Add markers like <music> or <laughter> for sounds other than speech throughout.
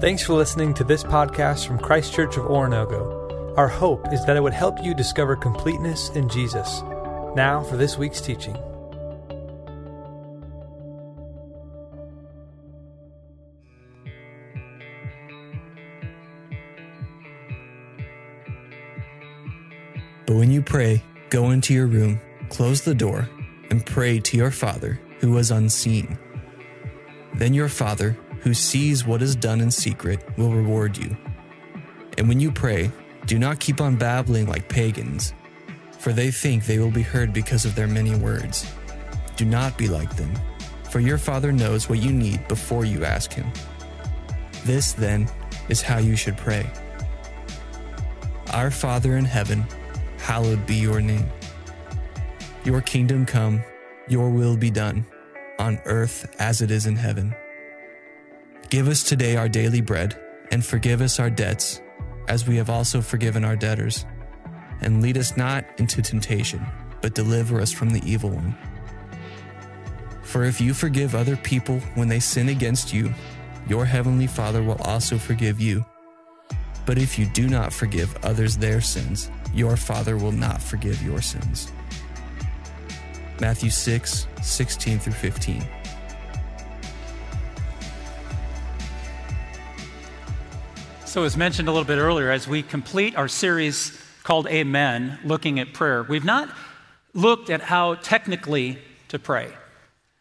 Thanks for listening to this podcast from Christ Church of Oronogo. Our hope is that it would help you discover completeness in Jesus. Now for this week's teaching. But when you pray, go into your room, close the door, and pray to your Father who is unseen. Then your Father, who sees what is done in secret, will reward you. And when you pray, do not keep on babbling like pagans, for they think they will be heard because of their many words. Do not be like them, for your Father knows what you need before you ask Him. This, then, is how you should pray Our Father in heaven, hallowed be your name. Your kingdom come, your will be done, on earth as it is in heaven. Give us today our daily bread, and forgive us our debts, as we have also forgiven our debtors. And lead us not into temptation, but deliver us from the evil one. For if you forgive other people when they sin against you, your heavenly Father will also forgive you. But if you do not forgive others their sins, your Father will not forgive your sins. Matthew 6, 16 through 15. So, as mentioned a little bit earlier, as we complete our series called Amen, looking at prayer, we've not looked at how technically to pray.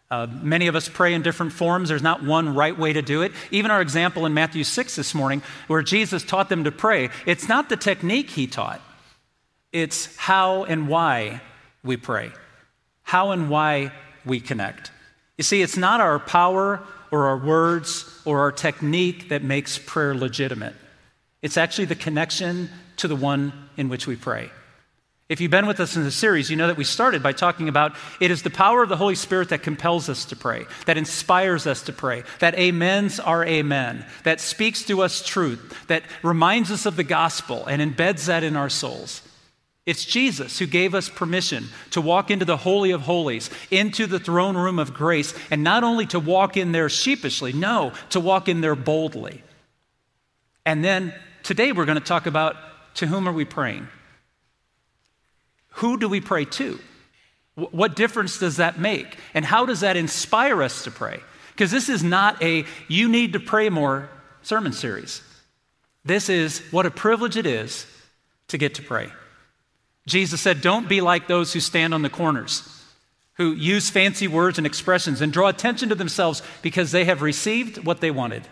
Uh, many of us pray in different forms. There's not one right way to do it. Even our example in Matthew 6 this morning, where Jesus taught them to pray, it's not the technique he taught, it's how and why we pray, how and why we connect. You see, it's not our power or our words or our technique that makes prayer legitimate. It's actually the connection to the one in which we pray. If you've been with us in the series, you know that we started by talking about it is the power of the Holy Spirit that compels us to pray, that inspires us to pray, that amens are amen, that speaks to us truth, that reminds us of the gospel and embeds that in our souls. It's Jesus who gave us permission to walk into the Holy of Holies, into the throne room of grace, and not only to walk in there sheepishly, no, to walk in there boldly. And then today we're going to talk about to whom are we praying? Who do we pray to? What difference does that make? And how does that inspire us to pray? Because this is not a you need to pray more sermon series. This is what a privilege it is to get to pray. Jesus said, Don't be like those who stand on the corners, who use fancy words and expressions and draw attention to themselves because they have received what they wanted.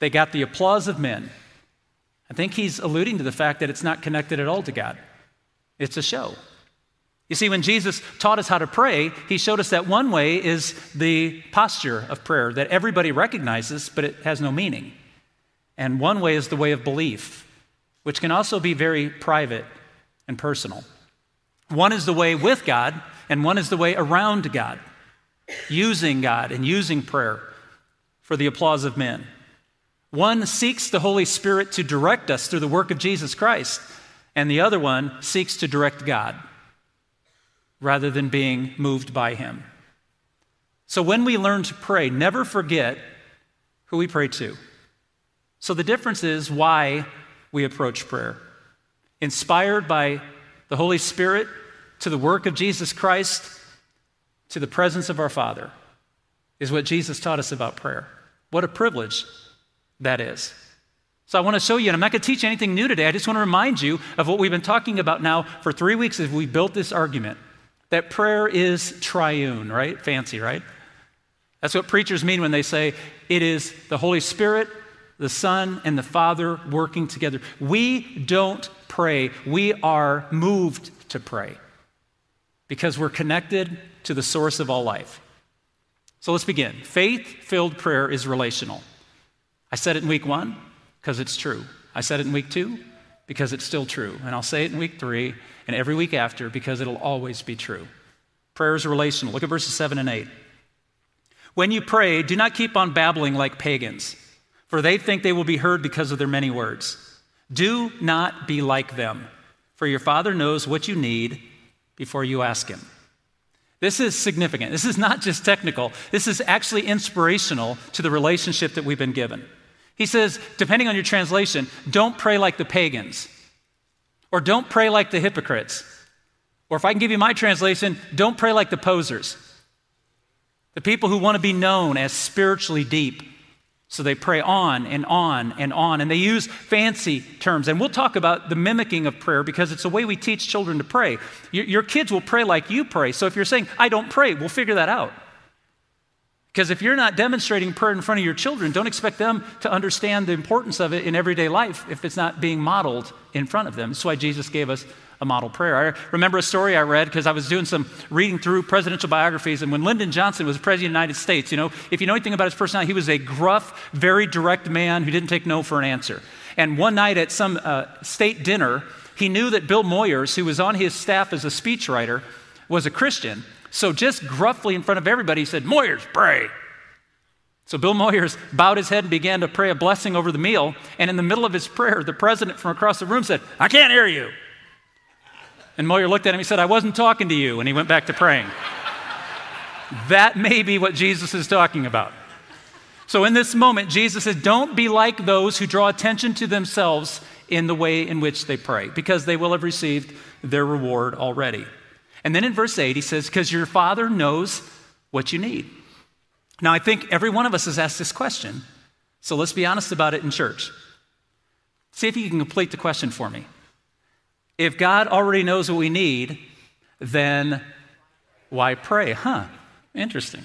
They got the applause of men. I think he's alluding to the fact that it's not connected at all to God. It's a show. You see, when Jesus taught us how to pray, he showed us that one way is the posture of prayer that everybody recognizes, but it has no meaning. And one way is the way of belief, which can also be very private and personal. One is the way with God, and one is the way around God, using God and using prayer for the applause of men. One seeks the Holy Spirit to direct us through the work of Jesus Christ and the other one seeks to direct God rather than being moved by Him. So when we learn to pray, never forget who we pray to. So the difference is why we approach prayer. Inspired by the Holy Spirit to the work of Jesus Christ, to the presence of our Father, is what Jesus taught us about prayer. What a privilege that is. So I want to show you, and I'm not going to teach anything new today. I just want to remind you of what we've been talking about now for three weeks as we built this argument that prayer is triune, right? Fancy, right? That's what preachers mean when they say it is the Holy Spirit, the Son, and the Father working together. We don't pray, we are moved to pray because we're connected to the source of all life. So let's begin. Faith filled prayer is relational. I said it in week one because it's true. I said it in week two because it's still true. And I'll say it in week three and every week after because it'll always be true. Prayer is relational. Look at verses 7 and 8. When you pray, do not keep on babbling like pagans, for they think they will be heard because of their many words. Do not be like them, for your Father knows what you need before you ask Him. This is significant. This is not just technical, this is actually inspirational to the relationship that we've been given. He says, depending on your translation, don't pray like the pagans, or don't pray like the hypocrites. Or if I can give you my translation, don't pray like the posers. The people who want to be known as spiritually deep. So they pray on and on and on, and they use fancy terms. And we'll talk about the mimicking of prayer because it's a way we teach children to pray. Your, your kids will pray like you pray. So if you're saying, I don't pray, we'll figure that out. Because if you're not demonstrating prayer in front of your children, don't expect them to understand the importance of it in everyday life if it's not being modeled in front of them. That's why Jesus gave us a model prayer. I remember a story I read because I was doing some reading through presidential biographies, and when Lyndon Johnson was president of the United States, you know, if you know anything about his personality, he was a gruff, very direct man who didn't take no for an answer. And one night at some uh, state dinner, he knew that Bill Moyers, who was on his staff as a speechwriter, was a Christian. So just gruffly in front of everybody, he said, Moyers, pray. So Bill Moyers bowed his head and began to pray a blessing over the meal. And in the middle of his prayer, the president from across the room said, I can't hear you. And Moyer looked at him, he said, I wasn't talking to you. And he went back to praying. that may be what Jesus is talking about. So in this moment, Jesus says, Don't be like those who draw attention to themselves in the way in which they pray, because they will have received their reward already. And then in verse 8, he says, Because your Father knows what you need. Now, I think every one of us has asked this question, so let's be honest about it in church. See if you can complete the question for me. If God already knows what we need, then why pray? Huh, interesting.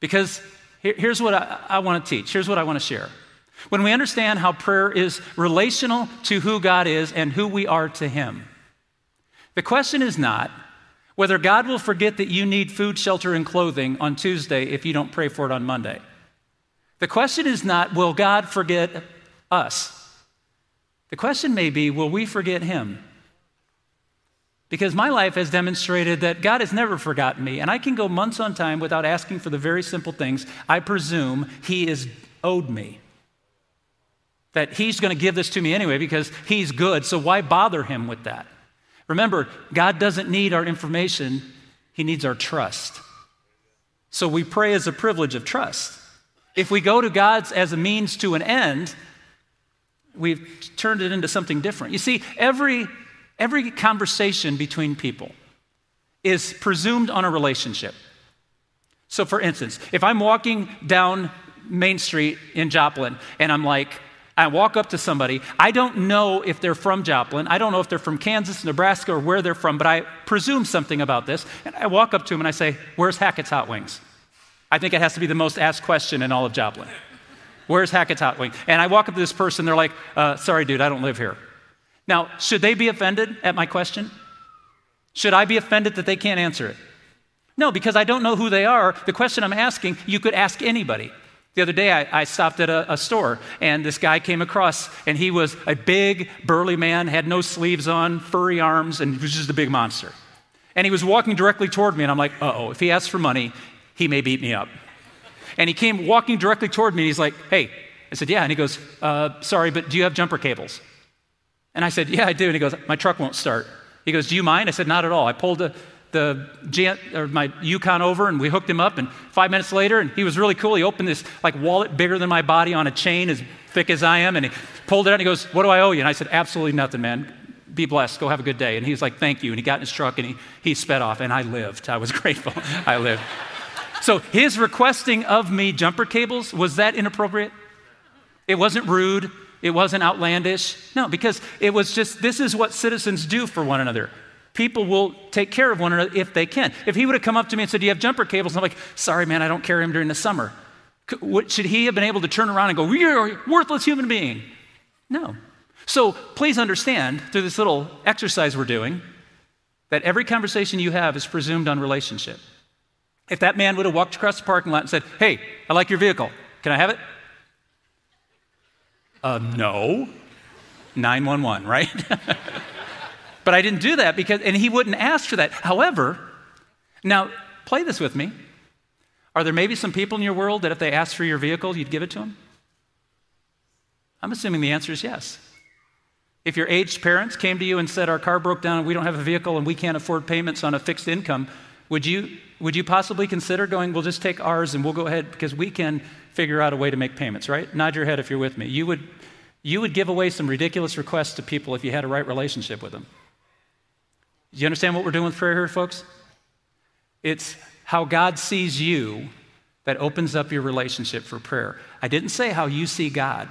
Because here, here's what I, I want to teach, here's what I want to share. When we understand how prayer is relational to who God is and who we are to Him, the question is not whether God will forget that you need food, shelter, and clothing on Tuesday if you don't pray for it on Monday. The question is not, will God forget us? The question may be, will we forget Him? Because my life has demonstrated that God has never forgotten me, and I can go months on time without asking for the very simple things I presume He is owed me. That He's going to give this to me anyway because He's good, so why bother Him with that? Remember, God doesn't need our information, He needs our trust. So we pray as a privilege of trust. If we go to God's as a means to an end, we've turned it into something different. You see, every Every conversation between people is presumed on a relationship. So, for instance, if I'm walking down Main Street in Joplin and I'm like, I walk up to somebody, I don't know if they're from Joplin, I don't know if they're from Kansas, Nebraska, or where they're from, but I presume something about this. And I walk up to them and I say, Where's Hackett's Hot Wings? I think it has to be the most asked question in all of Joplin. Where's Hackett's Hot Wings? And I walk up to this person, they're like, uh, Sorry, dude, I don't live here. Now, should they be offended at my question? Should I be offended that they can't answer it? No, because I don't know who they are. The question I'm asking, you could ask anybody. The other day, I, I stopped at a, a, store, and this guy came across, and he was a big, burly man, had no sleeves on, furry arms, and was just a big monster. And he was walking directly toward me, and I'm like, oh, if he asks for money, he may beat me up. And he came walking directly toward me, and he's like, hey. I said, yeah. And he goes, uh, sorry, but do you have jumper cables? And I said, Yeah, I do. And he goes, My truck won't start. He goes, Do you mind? I said, Not at all. I pulled the, the or my Yukon over and we hooked him up. And five minutes later, and he was really cool. He opened this like wallet bigger than my body on a chain as thick as I am. And he pulled it out and he goes, What do I owe you? And I said, Absolutely nothing, man. Be blessed. Go have a good day. And he was like, Thank you. And he got in his truck and he, he sped off. And I lived. I was <laughs> grateful. I lived. So his requesting of me jumper cables, was that inappropriate? It wasn't rude. It wasn't outlandish. No, because it was just this is what citizens do for one another. People will take care of one another if they can. If he would have come up to me and said, Do you have jumper cables? I'm like, Sorry, man, I don't carry them during the summer. Should he have been able to turn around and go, You're a worthless human being? No. So please understand through this little exercise we're doing that every conversation you have is presumed on relationship. If that man would have walked across the parking lot and said, Hey, I like your vehicle. Can I have it? Uh, no. 911, right? <laughs> but I didn't do that because, and he wouldn't ask for that. However, now play this with me. Are there maybe some people in your world that if they asked for your vehicle, you'd give it to them? I'm assuming the answer is yes. If your aged parents came to you and said, Our car broke down and we don't have a vehicle and we can't afford payments on a fixed income, would you, would you possibly consider going, we'll just take ours and we'll go ahead because we can figure out a way to make payments, right? Nod your head if you're with me. You would, you would give away some ridiculous requests to people if you had a right relationship with them. Do you understand what we're doing with prayer here, folks? It's how God sees you that opens up your relationship for prayer. I didn't say how you see God.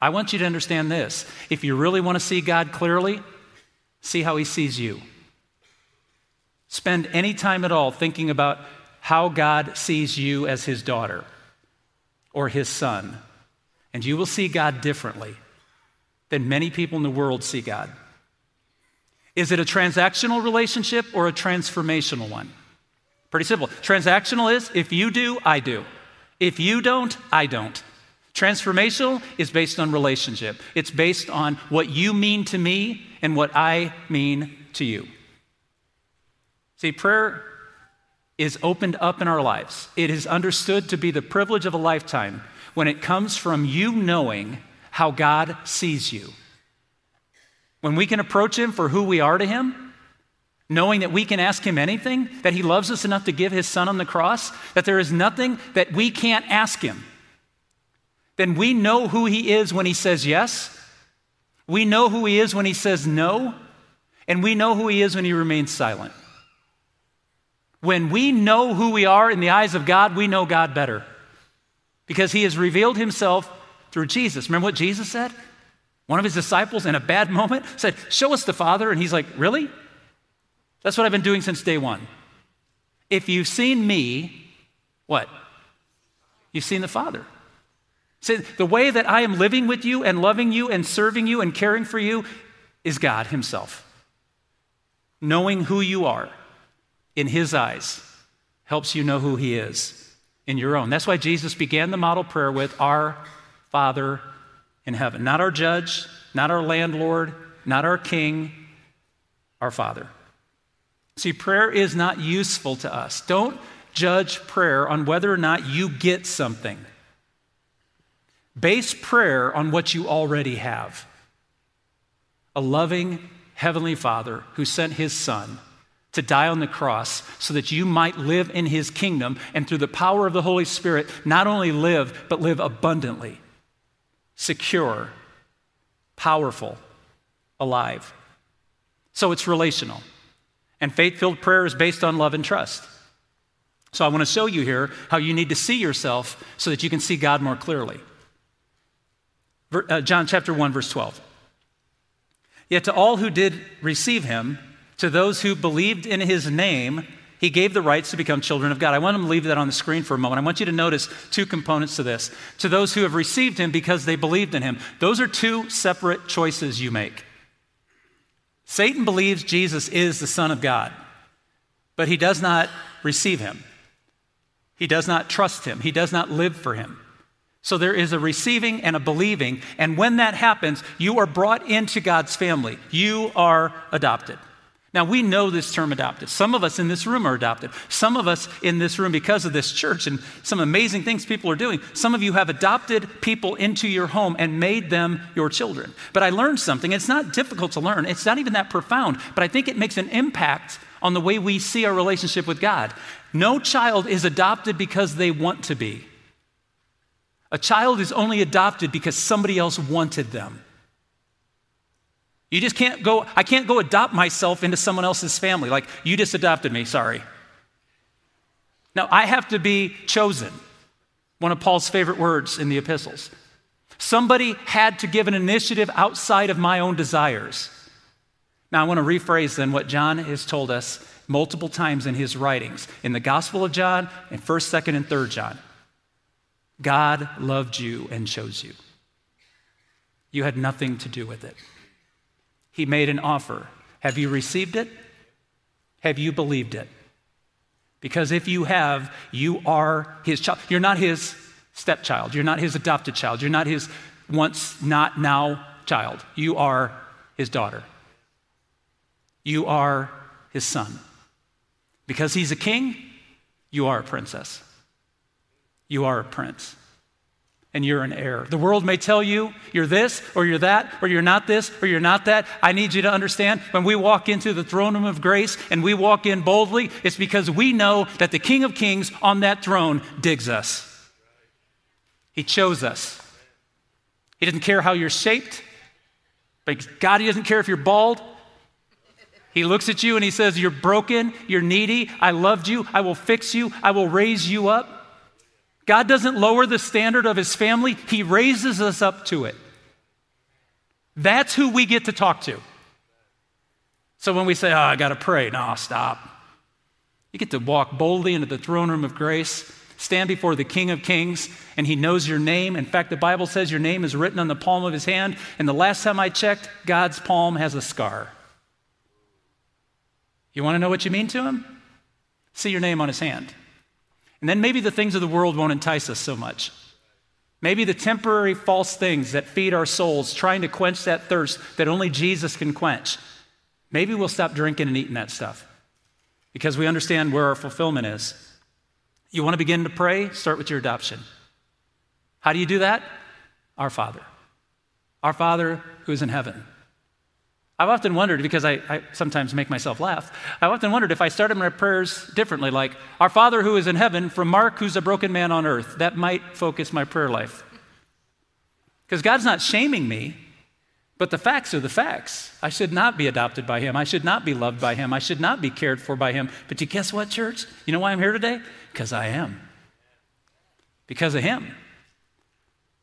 I want you to understand this. If you really want to see God clearly, see how he sees you. Spend any time at all thinking about how God sees you as his daughter or his son, and you will see God differently than many people in the world see God. Is it a transactional relationship or a transformational one? Pretty simple. Transactional is if you do, I do. If you don't, I don't. Transformational is based on relationship. It's based on what you mean to me and what I mean to you. See, prayer is opened up in our lives. It is understood to be the privilege of a lifetime when it comes from you knowing how God sees you. When we can approach Him for who we are to Him, knowing that we can ask Him anything, that He loves us enough to give His Son on the cross, that there is nothing that we can't ask Him, then we know who He is when He says yes, we know who He is when He says no, and we know who He is when He remains silent. When we know who we are in the eyes of God, we know God better because he has revealed himself through Jesus. Remember what Jesus said? One of his disciples in a bad <laughs> moment said, Show us the Father. And he's like, Really? That's what I've been doing since day one. If you've seen me, what? You've seen the Father. See, the way that I am living with you and loving you and serving you and caring for you is God Himself. Knowing who you are in his eyes helps you know who he is in your own. That's why Jesus began the model prayer with Our Father in heaven. Not our judge, not our landlord, not our king, our Father. See, prayer is not useful to us. Don't judge prayer on whether or not you get something. Base prayer on what you already have a loving Heavenly Father who sent His Son to die on the cross so that you might live in his kingdom and through the power of the Holy Spirit, not only live, but live abundantly, secure, powerful, alive. So it's relational. And faith filled prayer is based on love and trust. So I want to show you here how you need to see yourself so that you can see God more clearly. Uh, John chapter 1, verse 12. Yet to all who did receive him, to those who believed in his name, he gave the rights to become children of God. I want to leave that on the screen for a moment. I want you to notice two components to this. To those who have received him because they believed in him, those are two separate choices you make. Satan believes Jesus is the Son of God, but he does not receive him. He does not trust him. He does not live for him. So there is a receiving and a believing. And when that happens, you are brought into God's family. You are adopted. Now, we know this term adopted. Some of us in this room are adopted. Some of us in this room, because of this church and some amazing things people are doing, some of you have adopted people into your home and made them your children. But I learned something. It's not difficult to learn, it's not even that profound, but I think it makes an impact on the way we see our relationship with God. No child is adopted because they want to be, a child is only adopted because somebody else wanted them. You just can't go, I can't go adopt myself into someone else's family. Like, you just adopted me, sorry. Now, I have to be chosen, one of Paul's favorite words in the epistles. Somebody had to give an initiative outside of my own desires. Now, I want to rephrase then what John has told us multiple times in his writings in the Gospel of John, in 1st, 2nd, and 3rd John. God loved you and chose you. You had nothing to do with it he made an offer. Have you received it? Have you believed it? Because if you have, you are his child. You're not his stepchild. You're not his adopted child. You're not his once, not now child. You are his daughter. You are his son. Because he's a king, you are a princess. You are a prince. And you're an heir. The world may tell you you're this or you're that or you're not this or you're not that. I need you to understand when we walk into the throne room of grace and we walk in boldly, it's because we know that the King of Kings on that throne digs us. He chose us. He doesn't care how you're shaped, but God, He doesn't care if you're bald. He looks at you and He says, You're broken, you're needy, I loved you, I will fix you, I will raise you up. God doesn't lower the standard of his family, he raises us up to it. That's who we get to talk to. So when we say, oh, I got to pray, no, stop. You get to walk boldly into the throne room of grace, stand before the King of Kings, and he knows your name. In fact, the Bible says your name is written on the palm of his hand. And the last time I checked, God's palm has a scar. You want to know what you mean to him? See your name on his hand. And then maybe the things of the world won't entice us so much. Maybe the temporary false things that feed our souls, trying to quench that thirst that only Jesus can quench. Maybe we'll stop drinking and eating that stuff because we understand where our fulfillment is. You want to begin to pray? Start with your adoption. How do you do that? Our Father. Our Father who is in heaven. I've often wondered, because I, I, sometimes make myself laugh, I've often wondered if I started my prayers differently, like, Our Father who is in heaven, from Mark who's a broken man on earth. That might focus my prayer life. Because God's not shaming me, but the facts are the facts. I should not be adopted by Him. I should not be loved by Him. I should not be cared for by Him. But you guess what, church? You know why I'm here today? Because I am. Because of Him.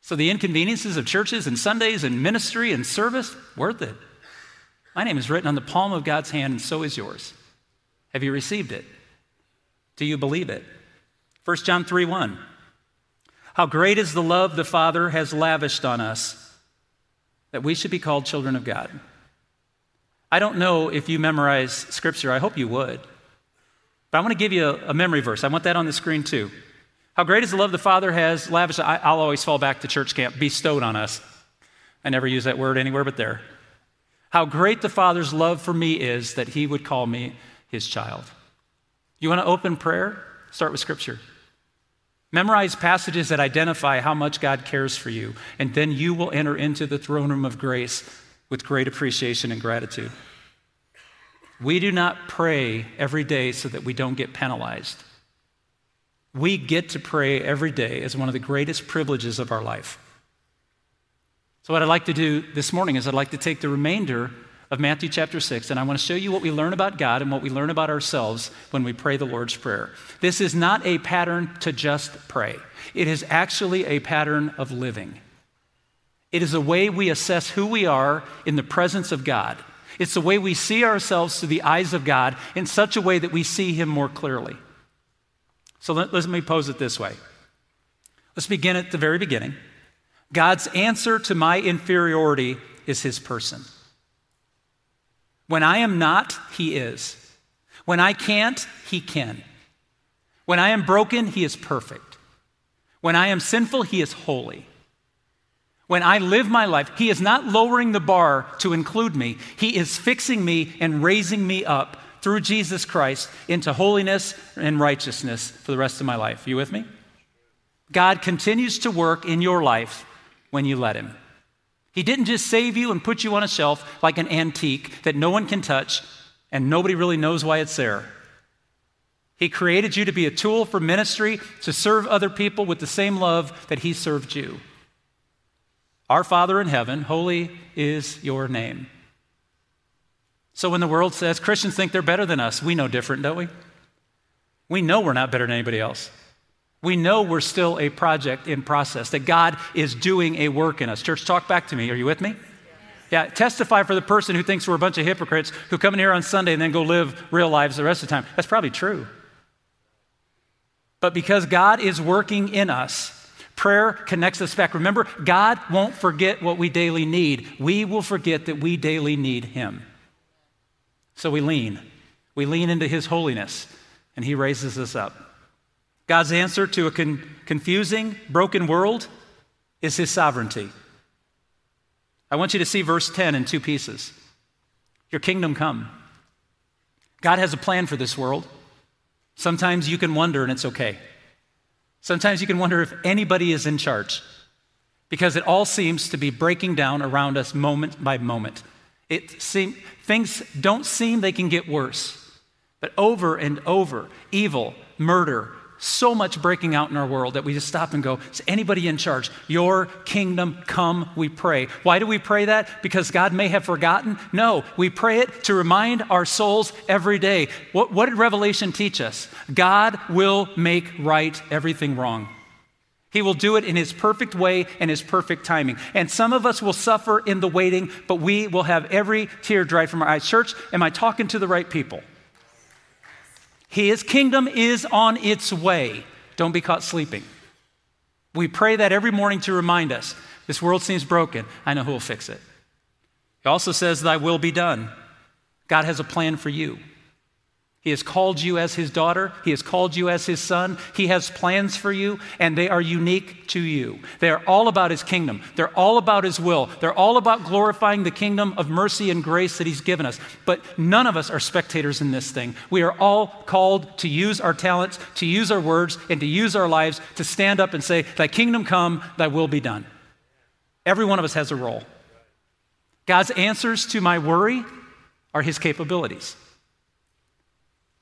So the inconveniences of churches and Sundays and ministry and service, worth it. My name is written on the palm of God's hand, and so is yours. Have you received it? Do you believe it? 1 John 3 1. How great is the love the Father has lavished on us that we should be called children of God. I don't know if you memorize scripture, I hope you would. But I want to give you a, a memory verse. I want that on the screen too. How great is the love the Father has lavished? I, I'll always fall back to church camp, bestowed on us. I never use that word anywhere but there. How great the Father's love for me is that he would call me his child. You want to open prayer? Start with Scripture. Memorize passages that identify how much God cares for you, and then you will enter into the throne room of grace with great appreciation and gratitude. We do not pray every day so that we don't get penalized. We get to pray every day as one of the greatest privileges of our life. So, what I'd like to do this morning is I'd like to take the remainder of Matthew chapter 6, and I want to show you what we learn about God and what we learn about ourselves when we pray the Lord's Prayer. This is not a pattern to just pray, it is actually a pattern of living. It is a way we assess who we are in the presence of God. It's the way we see ourselves through the eyes of God in such a way that we see Him more clearly. So let, let me pose it this way. Let's begin at the very beginning. God's answer to my inferiority is his person. When I am not, he is. When I can't, he can. When I am broken, he is perfect. When I am sinful, he is holy. When I live my life, he is not lowering the bar to include me. He is fixing me and raising me up through Jesus Christ into holiness and righteousness for the rest of my life. Are you with me? God continues to work in your life when you let Him. He didn't just save you and put you on a shelf like an antique that no one can touch and nobody really knows why it's there. He created you to be a tool for ministry to serve other people with the same love that He served you. Our Father in heaven, holy is your name. So when the world says Christians think they're better than us, we know different, don't we? We know we're not better than anybody else. We know we're still a project in process, that God is doing a work in us. Church, talk back to me. Are you with me? Yeah, testify for the person who thinks we're a bunch of hypocrites who come in here on Sunday and then go live real lives the rest of the time. That's probably true. But because God is working in us, prayer connects us back. Remember, God won't forget what we daily need. We will forget that we daily need Him. So we lean. We lean into His holiness, and He raises us up. God's answer to a con- confusing, broken world is his sovereignty. I want you to see verse 10 in two pieces. Your kingdom come. God has a plan for this world. Sometimes you can wonder, and it's okay. Sometimes you can wonder if anybody is in charge. because it all seems to be breaking down around us moment by moment. It seem, things don't seem they can get worse. But over and over, evil, murder, so much breaking out in our world that we just stop and go, Is anybody in charge? Your kingdom come, we pray. Why do we pray that? Because God may have forgotten? No, we pray it to remind our souls every day. What, what did Revelation teach us? God will make right everything wrong. He will do it in His perfect way and His perfect timing. And some of us will suffer in the waiting, but we will have every tear dried from our eyes. Church, am I talking to the right people? His kingdom is on its way. Don't be caught sleeping. We pray that every morning to remind us this world seems broken. I know who will fix it. He also says, Thy will be done. God has a plan for you. He has called you as his daughter. He has called you as his son. He has plans for you, and they are unique to you. They are all about his kingdom. They're all about his will. They're all about glorifying the kingdom of mercy and grace that he's given us. But none of us are spectators in this thing. We are all called to use our talents, to use our words, and to use our lives to stand up and say, Thy kingdom come, thy will be done. Every one of us has a role. God's answers to my worry are his capabilities.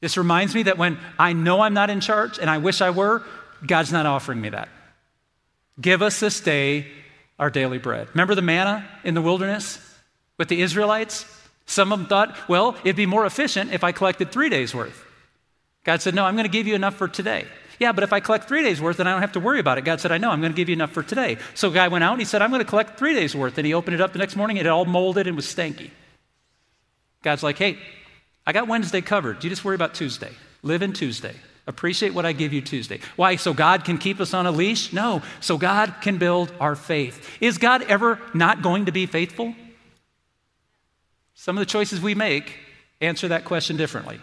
This reminds me that when I know I'm not in charge and I wish I were, God's not offering me that. Give us this day our daily bread. Remember the manna in the wilderness with the Israelites? Some of them thought, well, it'd be more efficient if I collected three days' worth. God said, no, I'm going to give you enough for today. Yeah, but if I collect three days' worth, then I don't have to worry about it. God said, I know, I'm going to give you enough for today. So guy went out and he said, I'm going to collect three days' worth. And he opened it up the next morning, it all molded and was stanky. God's like, hey, I got Wednesday covered. You just worry about Tuesday. Live in Tuesday. Appreciate what I give you Tuesday. Why? So God can keep us on a leash? No. So God can build our faith. Is God ever not going to be faithful? Some of the choices we make answer that question differently.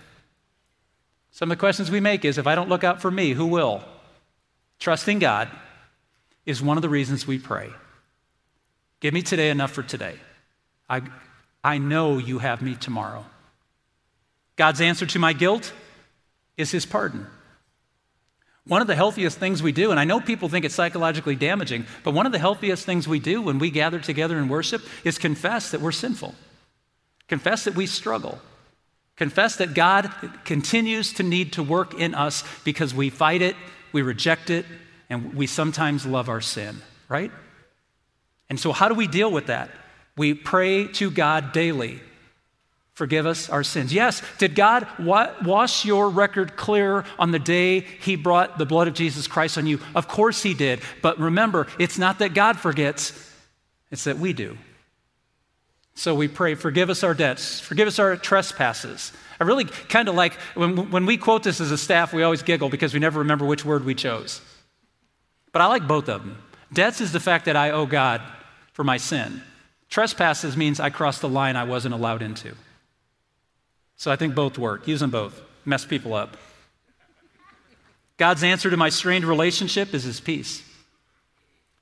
Some of the questions we make is if I don't look out for me, who will? Trusting God is one of the reasons we pray. Give me today enough for today. I, I know you have me tomorrow. God's answer to my guilt is his pardon. One of the healthiest things we do, and I know people think it's psychologically damaging, but one of the healthiest things we do when we gather together in worship is confess that we're sinful, confess that we struggle, confess that God continues to need to work in us because we fight it, we reject it, and we sometimes love our sin, right? And so, how do we deal with that? We pray to God daily forgive us our sins. Yes, did God wa- wash your record clear on the day He brought the blood of Jesus Christ on you? Of course He did. But remember, it's not that God forgets, it's that we do. So we pray, forgive us our debts, forgive us our trespasses. I really kind of like, when, when we quote this as a staff, we always giggle because we never remember which word we chose. But I like both of them. Debts is the fact that I owe God for my sin. Trespasses means I crossed the line I wasn't allowed into. So I think both work. Use them both. Mess people up. God's answer to my strained relationship is his peace.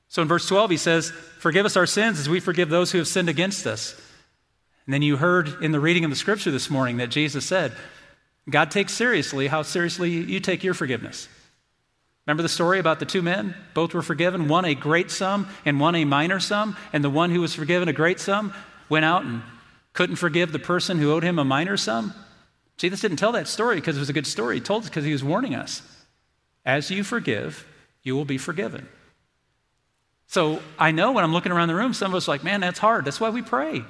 So in verse 12, he says, Forgive us our sins as we forgive those who have sinned against us. And then you heard in the reading of the scripture this morning that Jesus said, God takes seriously how seriously you take your forgiveness. Remember the story about the two men? Both were forgiven, one a great sum and one a minor sum. And the one who was forgiven a great sum went out and couldn't forgive the person who owed him a minor sum? Jesus didn't tell that story because it was a good story. He told us because he was warning us. As you forgive, you will be forgiven. So I know when I'm looking around the room, some of us are like, man, that's hard. That's why we pray.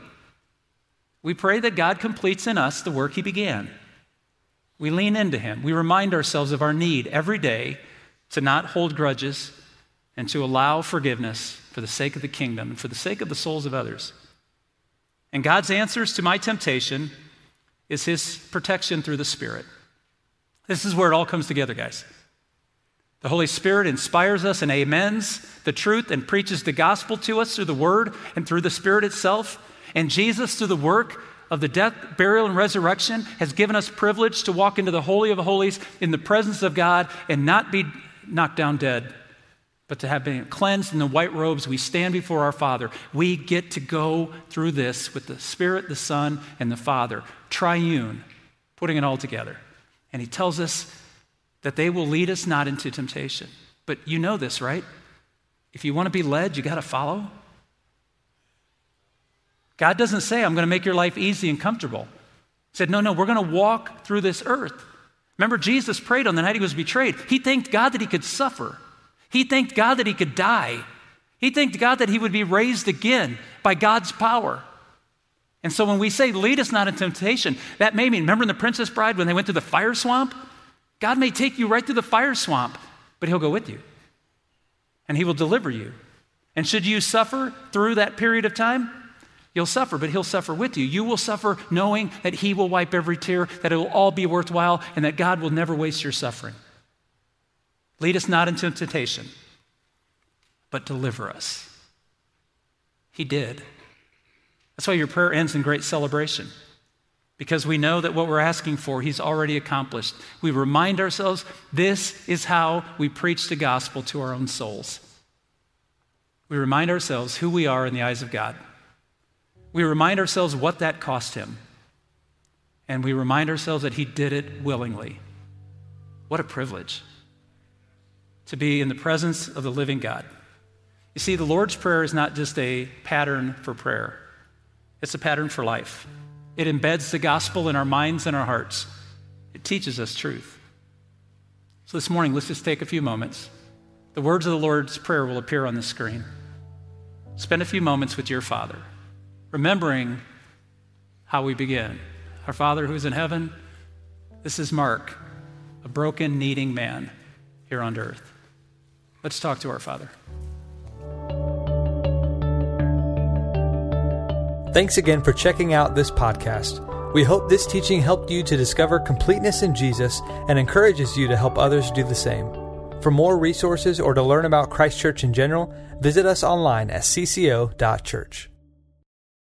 We pray that God completes in us the work he began. We lean into him. We remind ourselves of our need every day to not hold grudges and to allow forgiveness for the sake of the kingdom and for the sake of the souls of others. And God's answers to my temptation is His protection through the Spirit. This is where it all comes together, guys. The Holy Spirit inspires us and amens the truth and preaches the gospel to us through the Word and through the Spirit itself. And Jesus, through the work of the death, burial, and resurrection, has given us privilege to walk into the Holy of Holies in the presence of God and not be knocked down dead but to have been cleansed in the white robes, we stand before our Father. We get to go through this with the Spirit, the Son, and the Father, triune, putting it all together. And He tells us that they will lead us not into temptation. But you know this, right? If you want to be led, you got to follow. God doesn't say, I'm going to make your life easy and comfortable. He said, No, no, we're going to walk through this earth. Remember, Jesus prayed on the night he was betrayed. He thanked God that he could suffer, he thanked God that he could die, he thanked God that he would be raised again by God's power. And so when we say, lead us not into temptation, that may mean, remember in the Princess Bride when they went through the fire swamp? God may take you right through the fire swamp, but he'll go with you and he will deliver you. And should you suffer through that period of time, you'll suffer, but he'll suffer with you. You will suffer knowing that he will wipe every tear, that it will all be worthwhile, and that God will never waste your suffering. Lead us not into temptation, but deliver us. He did. That's why your prayer ends in great celebration, because we know that what we're asking for, He's already accomplished. We remind ourselves this is how we preach the gospel to our own souls. We remind ourselves who we are in the eyes of God. We remind ourselves what that cost Him. And we remind ourselves that He did it willingly. What a privilege to be in the presence of the living God. You see, the Lord's Prayer is not just a pattern for prayer, it's a pattern for life. It embeds the gospel in our minds and our hearts, it teaches us truth. So this morning, let's just take a few moments. The words of the Lord's Prayer will appear on the screen. Spend a few moments with your Father, remembering how we begin. Our Father who is in heaven, this is Mark, a broken, needing man here on earth. Let's talk to our Father. Thanks again for checking out this podcast. We hope this teaching helped you to discover completeness in Jesus and encourages you to help others do the same. For more resources or to learn about Christ Church in general, visit us online at cco.church.